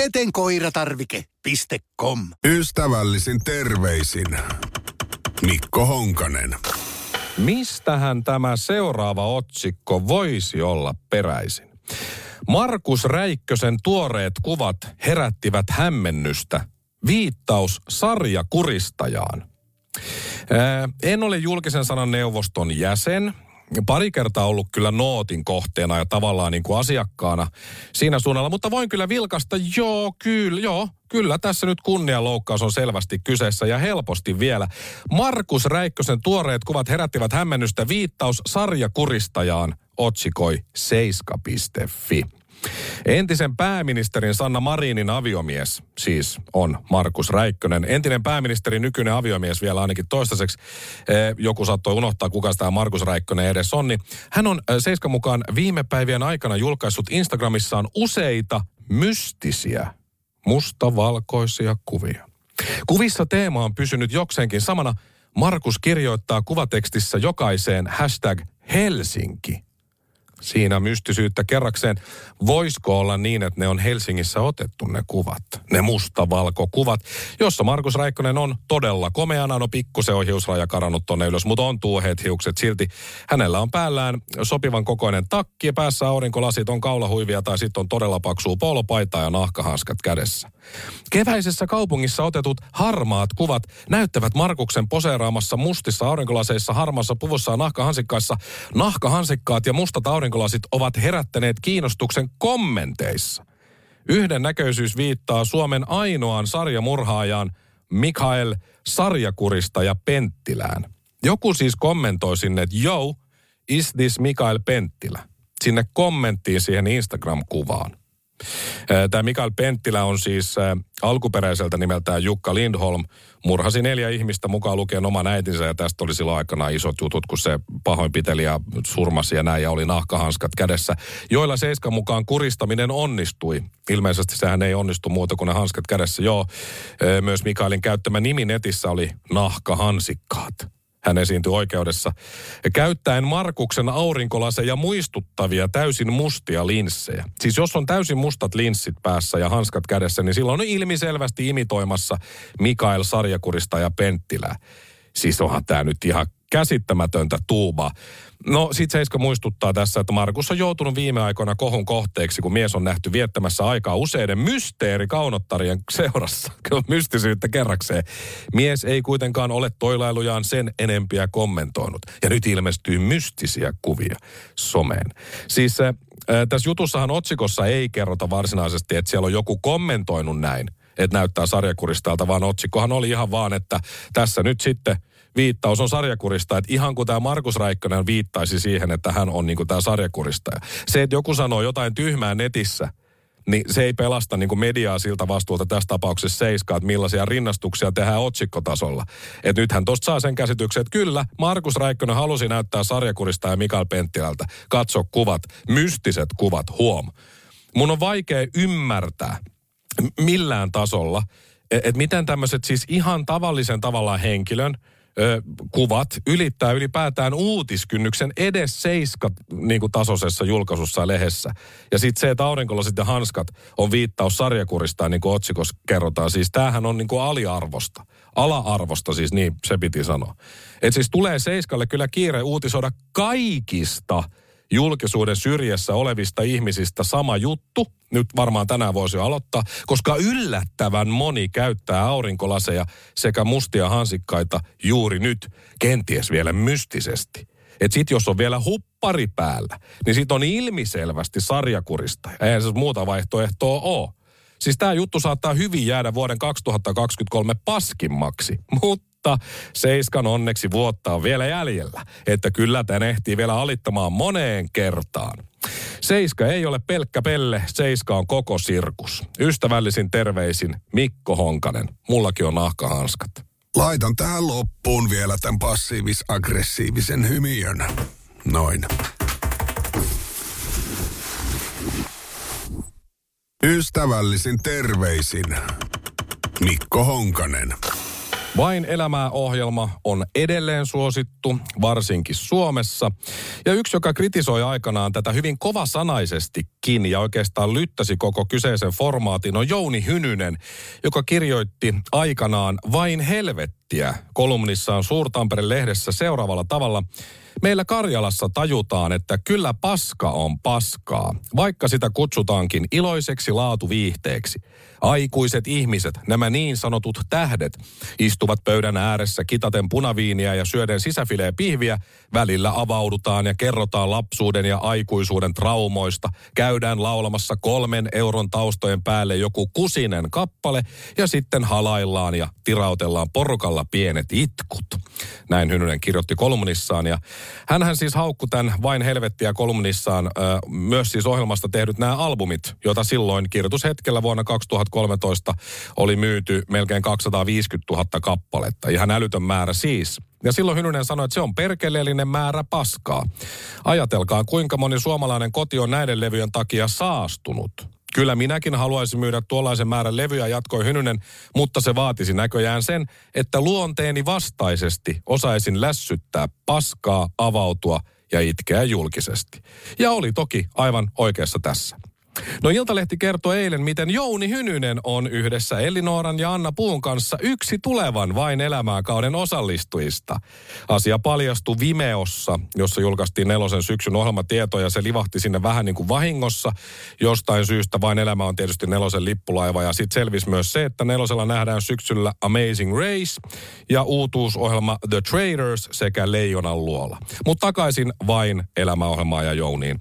Petenkoiratarvike.com Ystävällisin terveisin Mikko Honkanen. Mistähän tämä seuraava otsikko voisi olla peräisin? Markus Räikkösen tuoreet kuvat herättivät hämmennystä. Viittaus sarjakuristajaan. Ää, en ole julkisen sanan neuvoston jäsen. Pari kertaa ollut kyllä nootin kohteena ja tavallaan niin kuin asiakkaana siinä suunnalla, mutta voin kyllä vilkasta, joo, kyllä, joo, kyllä tässä nyt kunnianloukkaus on selvästi kyseessä ja helposti vielä. Markus Räikkösen tuoreet kuvat herättivät hämmennystä viittaus sarjakuristajaan, otsikoi seiska.fi. Entisen pääministerin Sanna Marinin aviomies, siis on Markus Räikkönen. Entinen pääministeri, nykyinen aviomies vielä ainakin toistaiseksi. Eh, joku saattoi unohtaa, kuka tämä Markus Räikkönen edes on. Niin hän on eh, Seiskan mukaan viime päivien aikana julkaissut Instagramissaan useita mystisiä mustavalkoisia kuvia. Kuvissa teema on pysynyt jokseenkin samana. Markus kirjoittaa kuvatekstissä jokaiseen hashtag Helsinki – siinä mystisyyttä kerrakseen. Voisiko olla niin, että ne on Helsingissä otettu ne kuvat, ne mustavalkokuvat, jossa Markus Räikkönen on todella komeana, no pikkusen on hiusraja karannut tonne ylös, mutta on tuoheet hiukset silti. Hänellä on päällään sopivan kokoinen takki ja päässä aurinkolasit on kaulahuivia tai sitten on todella paksua polopaita ja nahkahanskat kädessä. Keväisessä kaupungissa otetut harmaat kuvat näyttävät Markuksen poseeraamassa mustissa aurinkolaseissa, harmaassa puvussa ja nahkahansikkaissa. Nahkahansikkaat ja mustat aurinkolasit ovat herättäneet kiinnostuksen kommenteissa. Yhden näköisyys viittaa Suomen ainoaan sarjamurhaajaan Mikael Sarjakurista ja Penttilään. Joku siis kommentoi sinne, että yo, is this Mikael Penttilä? Sinne kommenttiin siihen Instagram-kuvaan. Tämä Mikael Penttilä on siis alkuperäiseltä nimeltään Jukka Lindholm. Murhasi neljä ihmistä mukaan lukien oman äitinsä ja tästä oli silloin aikana isot jutut, kun se pahoinpiteli ja surmasi ja näin ja oli nahkahanskat kädessä, joilla Seiskan mukaan kuristaminen onnistui. Ilmeisesti sehän ei onnistu muuta kuin ne hanskat kädessä. Joo, myös Mikaelin käyttämä nimi netissä oli nahkahansikkaat. Hän esiintyi oikeudessa käyttäen Markuksen aurinkolaseja muistuttavia täysin mustia linssejä. Siis jos on täysin mustat linssit päässä ja hanskat kädessä, niin silloin on ilmiselvästi imitoimassa Mikael Sarjakurista ja Penttilää. Siis onhan tämä nyt ihan käsittämätöntä tuubaa. No sit Seiska muistuttaa tässä, että Markus on joutunut viime aikoina kohun kohteeksi, kun mies on nähty viettämässä aikaa useiden mysteerikaunottarien seurassa. Kyllä mystisyyttä kerrakseen. Mies ei kuitenkaan ole toilailujaan sen enempiä kommentoinut. Ja nyt ilmestyy mystisiä kuvia someen. Siis äh, tässä jutussahan otsikossa ei kerrota varsinaisesti, että siellä on joku kommentoinut näin että näyttää sarjakuristalta, vaan otsikkohan oli ihan vaan, että tässä nyt sitten viittaus on sarjakurista, että ihan kuin tämä Markus Räikkönen viittaisi siihen, että hän on niin kuin tämä sarjakuristaja. Se, että joku sanoo jotain tyhmää netissä, niin se ei pelasta niin kuin mediaa siltä vastuulta tässä tapauksessa seiskaa, että millaisia rinnastuksia tehdään otsikkotasolla. Että nythän tuosta saa sen käsityksen, että kyllä, Markus Räikkönen halusi näyttää sarjakurista ja Mikael Penttilältä. Katso kuvat, mystiset kuvat, huom. Mun on vaikea ymmärtää, millään tasolla, että et miten tämmöiset siis ihan tavallisen tavallaan henkilön kuvat ylittää ylipäätään uutiskynnyksen edes seiska niin kuin tasoisessa julkaisussa ja lehdessä. Ja sitten se, että aurinkolasit ja hanskat on viittaus sarjakurista, niin kuin otsikossa kerrotaan. Siis tämähän on niin kuin aliarvosta. Ala-arvosta siis, niin se piti sanoa. Et siis tulee Seiskalle kyllä kiire uutisoida kaikista – julkisuuden syrjässä olevista ihmisistä sama juttu. Nyt varmaan tänään voisi aloittaa, koska yllättävän moni käyttää aurinkolaseja sekä mustia hansikkaita juuri nyt, kenties vielä mystisesti. Et sit jos on vielä huppari päällä, niin sit on ilmiselvästi sarjakurista. Eihän se muuta vaihtoehtoa ole. Siis tämä juttu saattaa hyvin jäädä vuoden 2023 paskimmaksi, mutta Mutta Seiskan onneksi vuotta on vielä jäljellä, että kyllä tän ehtii vielä alittamaan moneen kertaan. Seiska ei ole pelkkä pelle, Seiska on koko sirkus. Ystävällisin terveisin Mikko Honkanen. Mullakin on nahkahanskat. Laitan tähän loppuun vielä tämän passiivis-aggressiivisen hymiön. Noin. Ystävällisin terveisin Mikko Honkanen. Vain elämää ohjelma on edelleen suosittu, varsinkin Suomessa. Ja yksi, joka kritisoi aikanaan tätä hyvin kovasanaisestikin ja oikeastaan lyttäsi koko kyseisen formaatin, on Jouni Hynynen, joka kirjoitti aikanaan Vain helvettiä kolumnissaan Suurtamperen lehdessä seuraavalla tavalla – Meillä Karjalassa tajutaan, että kyllä paska on paskaa, vaikka sitä kutsutaankin iloiseksi laatuviihteeksi. Aikuiset ihmiset, nämä niin sanotut tähdet, istuvat pöydän ääressä kitaten punaviiniä ja syöden sisäfileen pihviä. Välillä avaudutaan ja kerrotaan lapsuuden ja aikuisuuden traumoista. Käydään laulamassa kolmen euron taustojen päälle joku kusinen kappale ja sitten halaillaan ja tirautellaan porukalla pienet itkut. Näin Hynynen kirjoitti kolumnissaan ja Hänhän siis haukku tämän Vain helvettiä kolumnissaan myös siis ohjelmasta tehdyt nämä albumit, joita silloin kirjoitushetkellä vuonna 2013 oli myyty melkein 250 000 kappaletta. Ihan älytön määrä siis. Ja silloin Hynynen sanoi, että se on perkeleellinen määrä paskaa. Ajatelkaa, kuinka moni suomalainen koti on näiden levyjen takia saastunut. Kyllä minäkin haluaisin myydä tuollaisen määrän levyjä, jatkoi Hynynen, mutta se vaatisi näköjään sen, että luonteeni vastaisesti osaisin lässyttää paskaa, avautua ja itkeä julkisesti. Ja oli toki aivan oikeassa tässä. No Iltalehti kertoi eilen, miten Jouni Hynynen on yhdessä Elinooran ja Anna Puun kanssa yksi tulevan Vain elämää kauden osallistujista. Asia paljastui Vimeossa, jossa julkaistiin nelosen syksyn ohjelmatietoja. Se livahti sinne vähän niin kuin vahingossa. Jostain syystä Vain elämä on tietysti nelosen lippulaiva. Ja sitten selvisi myös se, että nelosella nähdään syksyllä Amazing Race ja uutuusohjelma The Traders sekä Leijonan luola. Mutta takaisin Vain elämäohjelmaan ja Jouniin.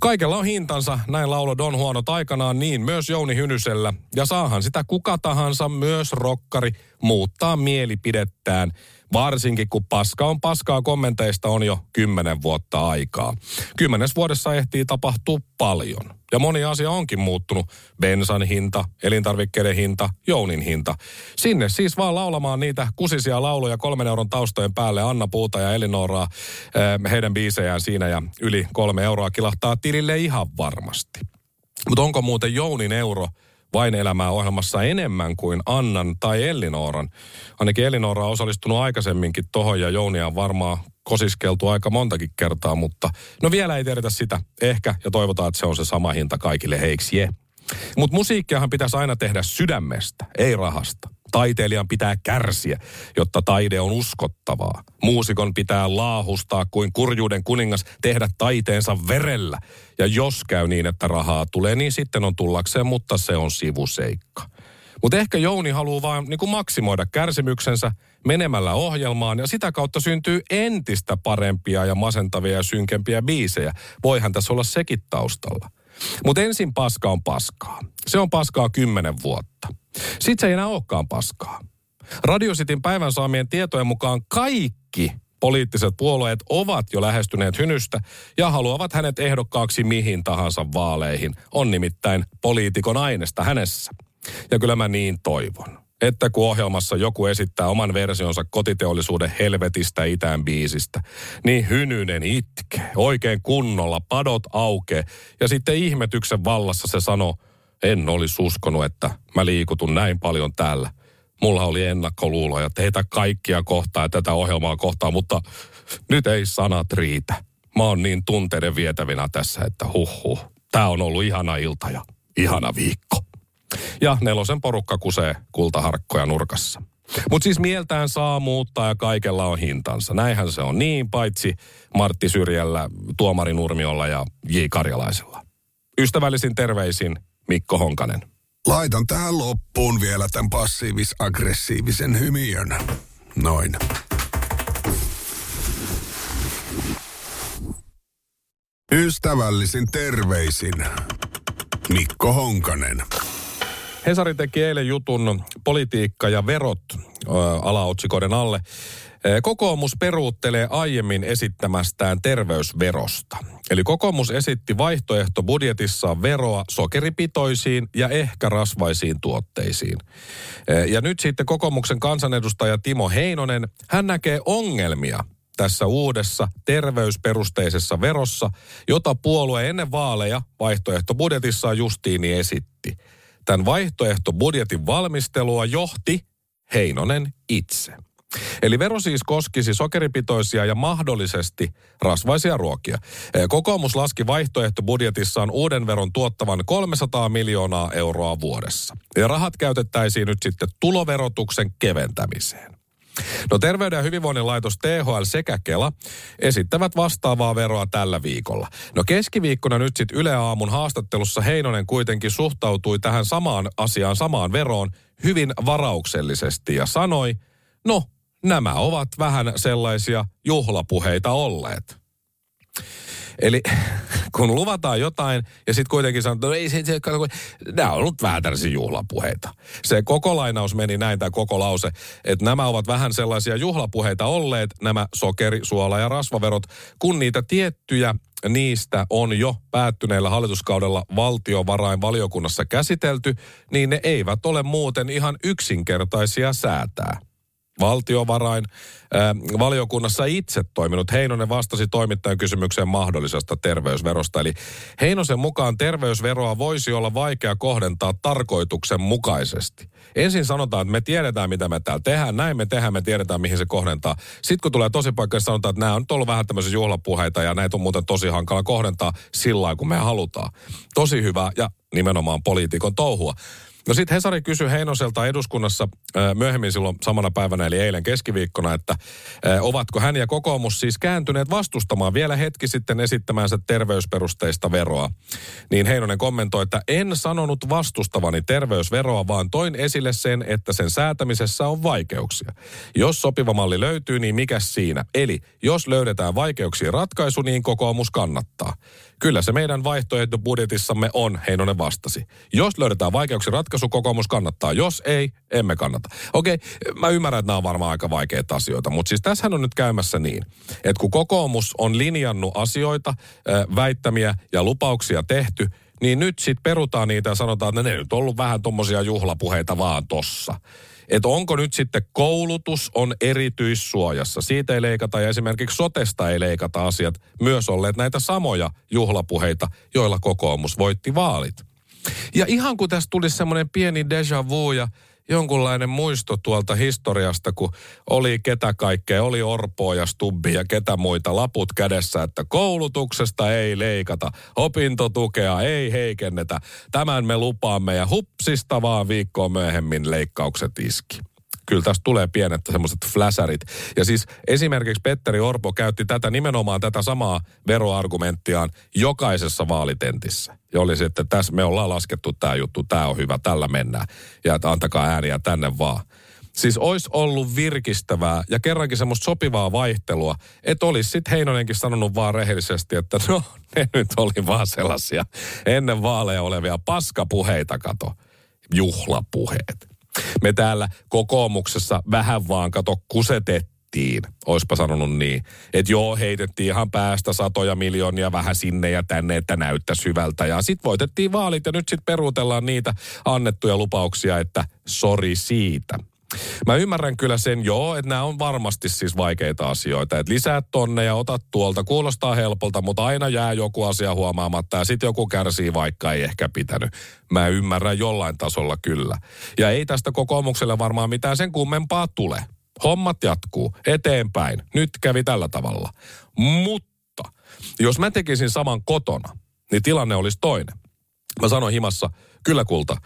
Kaikella on hintansa, näin laulo Don huonot aikanaan, niin myös Jouni Hynysellä. Ja saahan sitä kuka tahansa, myös rokkari, muuttaa mielipidettään. Varsinkin kun paska on paskaa kommenteista on jo kymmenen vuotta aikaa. Kymmenes vuodessa ehtii tapahtua paljon. Ja moni asia onkin muuttunut. Bensan hinta, elintarvikkeiden hinta, jounin hinta. Sinne siis vaan laulamaan niitä kusisia lauluja kolmen euron taustojen päälle. Anna Puuta ja Elinoraa, eh, heidän biisejään siinä ja yli kolme euroa kilahtaa tilille ihan varmasti. Mutta onko muuten Jounin euro vain elämää ohjelmassa enemmän kuin Annan tai Ellinooran? Ainakin Elinoora on osallistunut aikaisemminkin tohon ja Jounia on varmaan kosiskeltu aika montakin kertaa, mutta no vielä ei tiedetä sitä. Ehkä ja toivotaan, että se on se sama hinta kaikille heiksiä. Mutta musiikkiahan pitäisi aina tehdä sydämestä, ei rahasta. Taiteilijan pitää kärsiä, jotta taide on uskottavaa. Muusikon pitää laahustaa kuin kurjuuden kuningas tehdä taiteensa verellä. Ja jos käy niin, että rahaa tulee, niin sitten on tullakseen, mutta se on sivuseikka. Mutta ehkä Jouni haluaa vain niin maksimoida kärsimyksensä menemällä ohjelmaan ja sitä kautta syntyy entistä parempia ja masentavia ja synkempiä biisejä. Voihan tässä olla sekin taustalla. Mutta ensin paska on paskaa. Se on paskaa kymmenen vuotta. Sitten se ei enää olekaan paskaa. Radiositin päivän saamien tietojen mukaan kaikki poliittiset puolueet ovat jo lähestyneet hynystä ja haluavat hänet ehdokkaaksi mihin tahansa vaaleihin. On nimittäin poliitikon aineesta hänessä. Ja kyllä mä niin toivon että kun ohjelmassa joku esittää oman versionsa kotiteollisuuden helvetistä itään biisistä, niin hynynen itke, oikein kunnolla, padot auke, ja sitten ihmetyksen vallassa se sanoo, en olisi uskonut, että mä liikutun näin paljon täällä. Mulla oli ennakkoluuloja teitä kaikkia kohtaa ja tätä ohjelmaa kohtaa, mutta nyt ei sanat riitä. Mä oon niin tunteiden vietävinä tässä, että huh huh. Tää on ollut ihana ilta ja ihana viikko. Ja nelosen porukka kusee kultaharkkoja nurkassa. Mutta siis mieltään saa muuttaa ja kaikella on hintansa. Näinhän se on niin, paitsi Martti Syrjällä, Tuomari Nurmiolla ja J. Karjalaisella. Ystävällisin terveisin Mikko Honkanen. Laitan tähän loppuun vielä tämän passiivis-aggressiivisen hymiön. Noin. Ystävällisin terveisin Mikko Honkanen. Hesari teki eilen jutun politiikka ja verot alaotsikoiden alle. Kokoomus peruuttelee aiemmin esittämästään terveysverosta. Eli kokoomus esitti vaihtoehto budjetissaan veroa sokeripitoisiin ja ehkä rasvaisiin tuotteisiin. Ja nyt sitten kokoomuksen kansanedustaja Timo Heinonen, hän näkee ongelmia tässä uudessa terveysperusteisessa verossa, jota puolue ennen vaaleja vaihtoehtobudjetissaan justiini esitti. Tämän vaihtoehtobudjetin valmistelua johti Heinonen itse. Eli vero siis koskisi sokeripitoisia ja mahdollisesti rasvaisia ruokia. Eh, Kokoomus laski vaihtoehtobudjetissaan uuden veron tuottavan 300 miljoonaa euroa vuodessa. Ja rahat käytettäisiin nyt sitten tuloverotuksen keventämiseen. No Terveyden ja hyvinvoinnin laitos THL sekä Kela esittävät vastaavaa veroa tällä viikolla. No keskiviikkona nyt sitten Yle Aamun haastattelussa Heinonen kuitenkin suhtautui tähän samaan asiaan, samaan veroon hyvin varauksellisesti ja sanoi, no nämä ovat vähän sellaisia juhlapuheita olleet. Eli kun luvataan jotain ja sitten kuitenkin sanotaan, no ei se, se nämä on ollut vähän tällaisia juhlapuheita. Se koko lainaus meni näin, tämä koko lause, että nämä ovat vähän sellaisia juhlapuheita olleet, nämä sokeri, suola ja rasvaverot, kun niitä tiettyjä niistä on jo päättyneellä hallituskaudella valtiovarainvaliokunnassa käsitelty, niin ne eivät ole muuten ihan yksinkertaisia säätää valtiovarain ää, valiokunnassa itse toiminut. Heinonen vastasi toimittajan kysymykseen mahdollisesta terveysverosta. Eli Heinosen mukaan terveysveroa voisi olla vaikea kohdentaa tarkoituksenmukaisesti. Ensin sanotaan, että me tiedetään, mitä me täällä tehdään. Näin me tehdään, me tiedetään, mihin se kohdentaa. Sitten kun tulee tosi paikka, sanotaan, että nämä on ollut vähän tämmöisiä juhlapuheita ja näitä on muuten tosi hankala kohdentaa sillä kun me halutaan. Tosi hyvä ja nimenomaan poliitikon touhua. No sitten Hesari kysyi Heinoselta eduskunnassa myöhemmin silloin samana päivänä, eli eilen keskiviikkona, että ovatko hän ja kokoomus siis kääntyneet vastustamaan vielä hetki sitten esittämäänsä terveysperusteista veroa. Niin Heinonen kommentoi, että en sanonut vastustavani terveysveroa, vaan toin esille sen, että sen säätämisessä on vaikeuksia. Jos sopiva malli löytyy, niin mikä siinä? Eli jos löydetään vaikeuksiin ratkaisu, niin kokoomus kannattaa. Kyllä se meidän vaihtoehtobudjetissamme on, Heinonen vastasi. Jos löydetään vaikeuksia ratkaisu, kokoomus kannattaa. Jos ei, emme kannata. Okei, mä ymmärrän, että nämä on varmaan aika vaikeita asioita, mutta siis tässähän on nyt käymässä niin, että kun kokoomus on linjannut asioita, väittämiä ja lupauksia tehty, niin nyt sitten perutaan niitä ja sanotaan, että ne nyt on ollut vähän tommosia juhlapuheita vaan tossa. Että onko nyt sitten koulutus on erityissuojassa. Siitä ei leikata ja esimerkiksi sotesta ei leikata asiat myös olleet näitä samoja juhlapuheita, joilla kokoomus voitti vaalit. Ja ihan kun tässä tulisi semmoinen pieni deja vu ja jonkunlainen muisto tuolta historiasta, kun oli ketä kaikkea, oli Orpoa ja Stubbi ja ketä muita laput kädessä, että koulutuksesta ei leikata, opintotukea ei heikennetä, tämän me lupaamme ja hupsista vaan viikkoa myöhemmin leikkaukset iski kyllä tästä tulee pienet semmoiset fläsärit. Ja siis esimerkiksi Petteri Orpo käytti tätä nimenomaan tätä samaa veroargumenttiaan jokaisessa vaalitentissä. Ja oli se, että tässä me ollaan laskettu tämä juttu, tämä on hyvä, tällä mennään. Ja että antakaa ääniä tänne vaan. Siis olisi ollut virkistävää ja kerrankin semmoista sopivaa vaihtelua, että olisi sitten Heinonenkin sanonut vaan rehellisesti, että no ne nyt oli vaan sellaisia ennen vaaleja olevia paskapuheita, kato, juhlapuheet. Me täällä kokoomuksessa vähän vaan kato kusetettiin, oispa sanonut niin. Että joo, heitettiin ihan päästä satoja miljoonia vähän sinne ja tänne, että näyttäisi hyvältä. Ja sitten voitettiin vaalit ja nyt sitten peruutellaan niitä annettuja lupauksia, että sori siitä. Mä ymmärrän kyllä sen, joo, että nämä on varmasti siis vaikeita asioita. Että lisää tonne ja otat tuolta, kuulostaa helpolta, mutta aina jää joku asia huomaamatta ja sitten joku kärsii, vaikka ei ehkä pitänyt. Mä ymmärrän jollain tasolla kyllä. Ja ei tästä kokoomukselle varmaan mitään sen kummempaa tule. Hommat jatkuu eteenpäin. Nyt kävi tällä tavalla. Mutta jos mä tekisin saman kotona, niin tilanne olisi toinen. Mä sanoin himassa, kyllä kulta,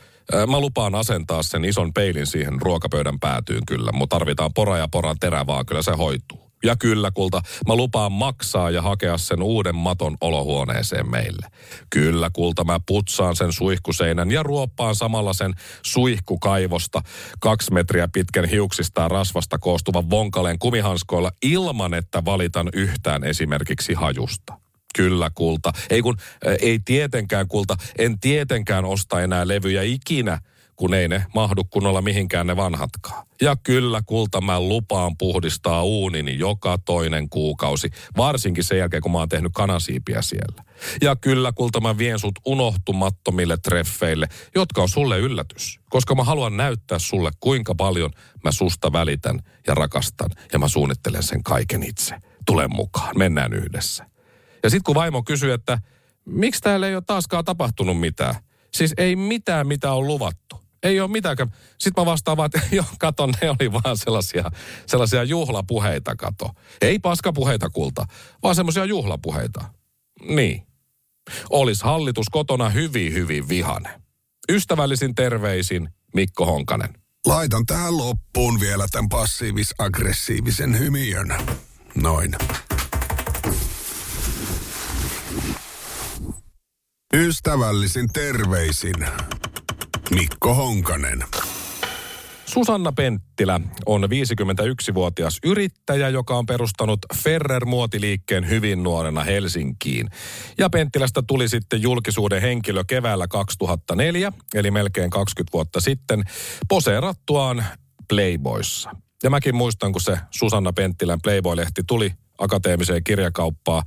mä lupaan asentaa sen ison peilin siihen ruokapöydän päätyyn kyllä, mutta tarvitaan pora ja poran terä vaan, kyllä se hoituu. Ja kyllä kulta, mä lupaan maksaa ja hakea sen uuden maton olohuoneeseen meille. Kyllä kulta, mä putsaan sen suihkuseinän ja ruoppaan samalla sen suihkukaivosta kaksi metriä pitkän hiuksista rasvasta koostuvan vonkaleen kumihanskoilla ilman, että valitan yhtään esimerkiksi hajusta. Kyllä kulta. Ei kun, ei tietenkään kulta. En tietenkään osta enää levyjä ikinä, kun ei ne mahdu kunnolla mihinkään ne vanhatkaan. Ja kyllä, kulta, mä lupaan puhdistaa uunini joka toinen kuukausi, varsinkin sen jälkeen, kun mä oon tehnyt kanasiipiä siellä. Ja kyllä, kulta, mä vien sut unohtumattomille treffeille, jotka on sulle yllätys. Koska mä haluan näyttää sulle, kuinka paljon mä susta välitän ja rakastan. Ja mä suunnittelen sen kaiken itse. Tule mukaan, mennään yhdessä. Ja sitten kun vaimo kysyy, että miksi täällä ei ole taaskaan tapahtunut mitään? Siis ei mitään, mitä on luvattu. Ei ole mitään. Sitten mä vastaan vaan, että joo, katon, ne oli vaan sellaisia, sellaisia juhlapuheita, kato. Ei paskapuheita kulta, vaan semmoisia juhlapuheita. Niin. Olis hallitus kotona hyvin, hyvin vihane. Ystävällisin terveisin Mikko Honkanen. Laitan tähän loppuun vielä tämän passiivis-aggressiivisen hymiön. Noin. Ystävällisin terveisin Mikko Honkanen. Susanna Penttilä on 51-vuotias yrittäjä, joka on perustanut Ferrer-muotiliikkeen hyvin nuorena Helsinkiin. Ja Penttilästä tuli sitten julkisuuden henkilö keväällä 2004, eli melkein 20 vuotta sitten, poseerattuaan Playboyssa. Ja mäkin muistan, kun se Susanna Penttilän Playboy-lehti tuli akateemiseen kirjakauppaan.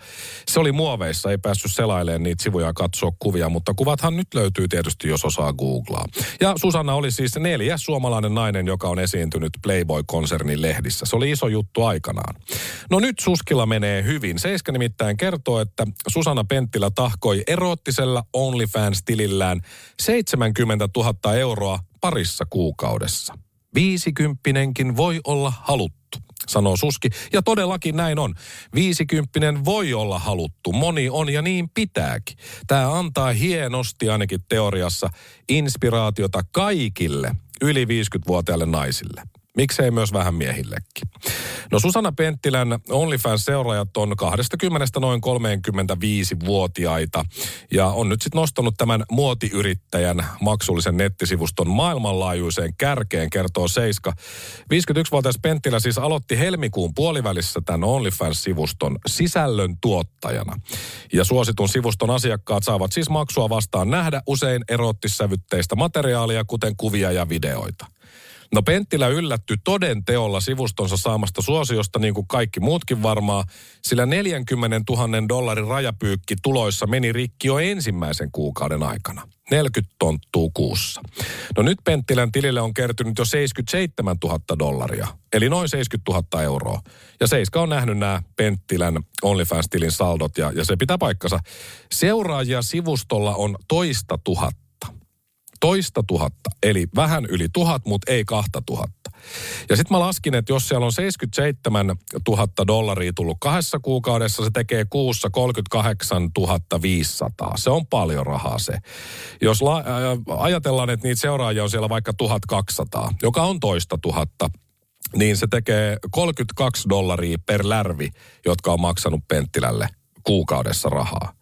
Se oli muoveissa, ei päässyt selailemaan niitä sivuja ja katsoa kuvia, mutta kuvathan nyt löytyy tietysti, jos osaa googlaa. Ja Susanna oli siis neljäs suomalainen nainen, joka on esiintynyt Playboy-konsernin lehdissä. Se oli iso juttu aikanaan. No nyt Suskilla menee hyvin. Seiska nimittäin kertoo, että Susanna Penttilä tahkoi eroottisella OnlyFans-tilillään 70 000 euroa parissa kuukaudessa. Viisikymppinenkin voi olla haluttu sanoo Suski. Ja todellakin näin on. Viisikymppinen voi olla haluttu. Moni on ja niin pitääkin. Tämä antaa hienosti ainakin teoriassa inspiraatiota kaikille yli 50-vuotiaille naisille. Miksei myös vähän miehillekin. No Susanna Penttilän OnlyFans-seuraajat on 20 noin 35-vuotiaita ja on nyt sitten nostanut tämän muotiyrittäjän maksullisen nettisivuston maailmanlaajuiseen kärkeen, kertoo Seiska. 51-vuotias Penttilä siis aloitti helmikuun puolivälissä tämän OnlyFans-sivuston sisällön tuottajana. Ja suositun sivuston asiakkaat saavat siis maksua vastaan nähdä usein erottissävytteistä materiaalia, kuten kuvia ja videoita. No Penttilä yllätty toden teolla sivustonsa saamasta suosiosta, niin kuin kaikki muutkin varmaa, sillä 40 000 dollarin rajapyykki tuloissa meni rikki jo ensimmäisen kuukauden aikana. 40 tonttuu kuussa. No nyt Penttilän tilille on kertynyt jo 77 000 dollaria, eli noin 70 000 euroa. Ja Seiska on nähnyt nämä Penttilän OnlyFans-tilin saldot ja, ja se pitää paikkansa. Seuraajia sivustolla on toista tuhatta toista tuhatta, eli vähän yli tuhat, mutta ei kahta tuhatta. Ja sitten mä laskin, että jos siellä on 77 000 dollaria tullut kahdessa kuukaudessa, se tekee kuussa 38 500. Se on paljon rahaa se. Jos la, äh, ajatellaan, että niitä seuraajia on siellä vaikka 1200, joka on toista tuhatta, niin se tekee 32 dollaria per lärvi, jotka on maksanut Penttilälle kuukaudessa rahaa.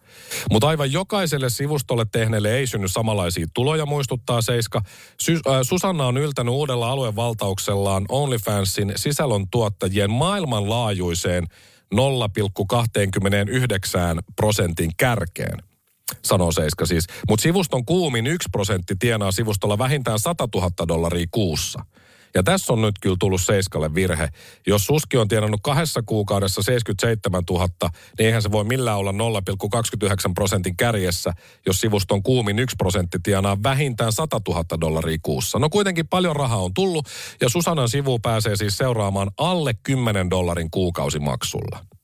Mutta aivan jokaiselle sivustolle tehneelle ei synny samanlaisia tuloja, muistuttaa Seiska. Sy- äh, Susanna on yltänyt uudella aluevaltauksellaan OnlyFansin sisällön tuottajien maailmanlaajuiseen 0,29 prosentin kärkeen sanoo Seiska siis. Mutta sivuston kuumin yksi prosentti tienaa sivustolla vähintään 100 000 dollaria kuussa. Ja tässä on nyt kyllä tullut Seiskalle virhe. Jos Suski on tienannut kahdessa kuukaudessa 77 000, niin eihän se voi millään olla 0,29 prosentin kärjessä, jos sivuston kuumin 1 prosentti tienaa vähintään 100 000 dollaria kuussa. No kuitenkin paljon rahaa on tullut, ja Susanan sivu pääsee siis seuraamaan alle 10 dollarin kuukausimaksulla.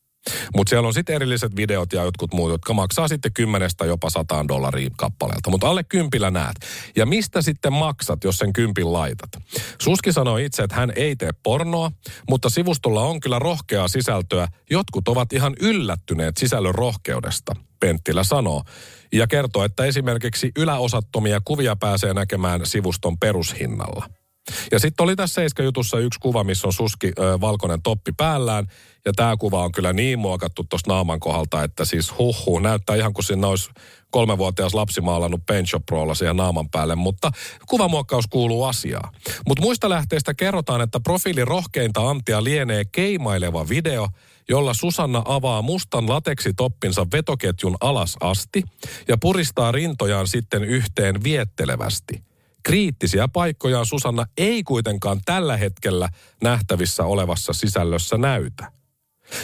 Mutta siellä on sitten erilliset videot ja jotkut muut, jotka maksaa sitten kymmenestä jopa sataan dollaria kappaleelta. Mutta alle kympillä näet. Ja mistä sitten maksat, jos sen kympin laitat? Suski sanoi itse, että hän ei tee pornoa, mutta sivustolla on kyllä rohkeaa sisältöä. Jotkut ovat ihan yllättyneet sisällön rohkeudesta, Penttilä sanoo. Ja kertoo, että esimerkiksi yläosattomia kuvia pääsee näkemään sivuston perushinnalla. Ja sitten oli tässä Seiska-jutussa yksi kuva, missä on suski ö, valkoinen toppi päällään. Ja tämä kuva on kyllä niin muokattu tuosta naaman kohdalta, että siis huhu näyttää ihan kuin siinä olisi kolmevuotias lapsi maalannut Prolla siihen naaman päälle, mutta kuvamuokkaus kuuluu asiaan. Mutta muista lähteistä kerrotaan, että profiili rohkeinta antia lienee keimaileva video, jolla Susanna avaa mustan lateksitoppinsa vetoketjun alas asti ja puristaa rintojaan sitten yhteen viettelevästi – Kriittisiä paikkoja Susanna ei kuitenkaan tällä hetkellä nähtävissä olevassa sisällössä näytä.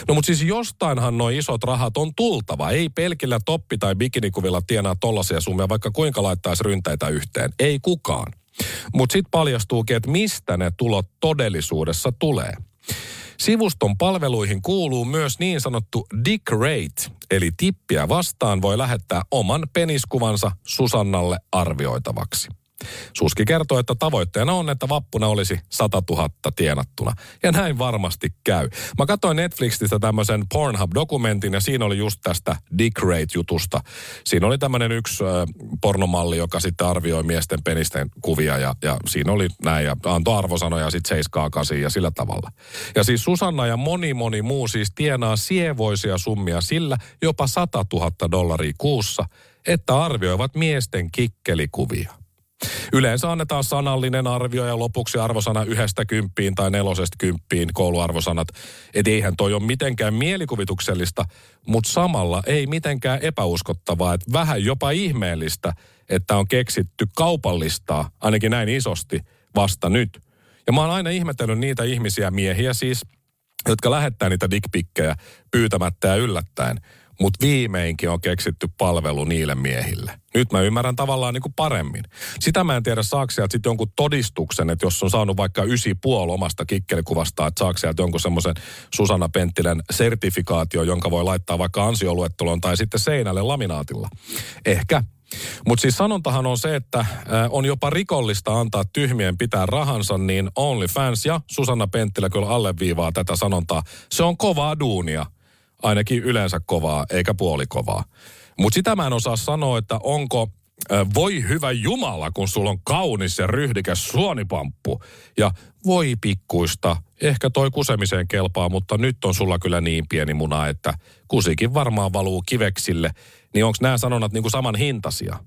No mutta siis jostainhan noin isot rahat on tultava. Ei pelkillä toppi- tai bikinikuvilla tienaa tollaisia summia, vaikka kuinka laittaisi ryntäitä yhteen. Ei kukaan. Mutta sitten paljastuukin, että mistä ne tulot todellisuudessa tulee. Sivuston palveluihin kuuluu myös niin sanottu Dick Rate, eli tippiä vastaan voi lähettää oman peniskuvansa Susannalle arvioitavaksi. Suski kertoo, että tavoitteena on, että vappuna olisi 100 000 tienattuna. Ja näin varmasti käy. Mä katsoin Netflixistä tämmöisen Pornhub-dokumentin ja siinä oli just tästä Dick Rate-jutusta. Siinä oli tämmöinen yksi äh, pornomalli, joka sitten arvioi miesten penisten kuvia ja, ja siinä oli näin ja antoi arvosanoja sitten 7 8 ja sillä tavalla. Ja siis Susanna ja moni moni muu siis tienaa sievoisia summia sillä jopa 100 000 dollaria kuussa, että arvioivat miesten kikkelikuvia. Yleensä annetaan sanallinen arvio ja lopuksi arvosana yhdestä kymppiin tai nelosesta kymppiin kouluarvosanat. Et eihän toi ole mitenkään mielikuvituksellista, mutta samalla ei mitenkään epäuskottavaa, että vähän jopa ihmeellistä, että on keksitty kaupallistaa, ainakin näin isosti, vasta nyt. Ja mä oon aina ihmetellyt niitä ihmisiä, miehiä siis, jotka lähettää niitä dickpikkejä pyytämättä ja yllättäen – mutta viimeinkin on keksitty palvelu niille miehille. Nyt mä ymmärrän tavallaan niin kuin paremmin. Sitä mä en tiedä, saako sieltä sitten jonkun todistuksen, että jos on saanut vaikka ysi puoli omasta kikkelikuvasta, että saako sieltä jonkun semmoisen Susanna Penttilän sertifikaatio, jonka voi laittaa vaikka ansioluetteloon tai sitten seinälle laminaatilla. Ehkä. Mutta siis sanontahan on se, että on jopa rikollista antaa tyhmien pitää rahansa, niin OnlyFans ja Susanna Penttilä kyllä alleviivaa tätä sanontaa. Se on kovaa duunia ainakin yleensä kovaa, eikä puolikovaa. Mutta sitä mä en osaa sanoa, että onko voi hyvä Jumala, kun sulla on kaunis ja ryhdikäs suonipamppu. Ja voi pikkuista, ehkä toi kusemiseen kelpaa, mutta nyt on sulla kyllä niin pieni muna, että kusikin varmaan valuu kiveksille. Niin onko nämä sanonnat niinku saman hintaisia?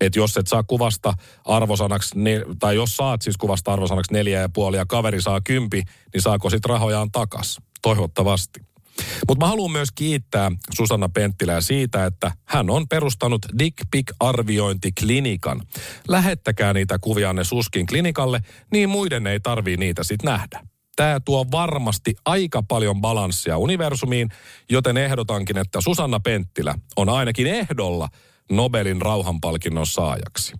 Että jos et saa kuvasta arvosanaksi, tai jos saat siis kuvasta arvosanaksi neljä ja puoli ja kaveri saa kympi, niin saako sit rahojaan takas? Toivottavasti. Mutta mä haluan myös kiittää Susanna Penttilää siitä, että hän on perustanut Dick Pic-arviointiklinikan. Lähettäkää niitä kuvianne Suskin klinikalle, niin muiden ei tarvii niitä sitten nähdä. Tämä tuo varmasti aika paljon balanssia universumiin, joten ehdotankin, että Susanna Penttilä on ainakin ehdolla Nobelin rauhanpalkinnon saajaksi.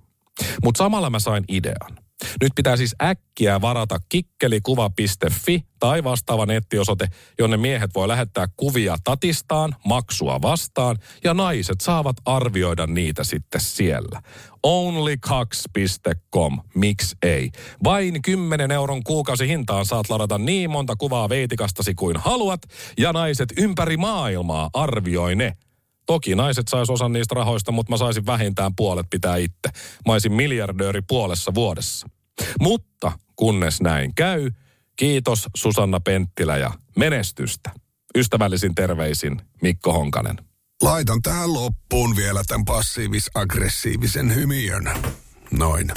Mutta samalla mä sain idean. Nyt pitää siis äkkiä varata kikkelikuva.fi tai vastaava nettiosoite, jonne miehet voi lähettää kuvia tatistaan, maksua vastaan ja naiset saavat arvioida niitä sitten siellä. Onlycox.com, miksi ei? Vain 10 euron kuukausi hintaan saat ladata niin monta kuvaa veitikastasi kuin haluat ja naiset ympäri maailmaa arvioi ne Toki naiset sais osan niistä rahoista, mutta mä saisin vähintään puolet pitää itse. Mä olisin miljardööri puolessa vuodessa. Mutta kunnes näin käy, kiitos Susanna Penttilä ja menestystä. Ystävällisin terveisin Mikko Honkanen. Laitan tähän loppuun vielä tämän passiivis-aggressiivisen hymiön. Noin.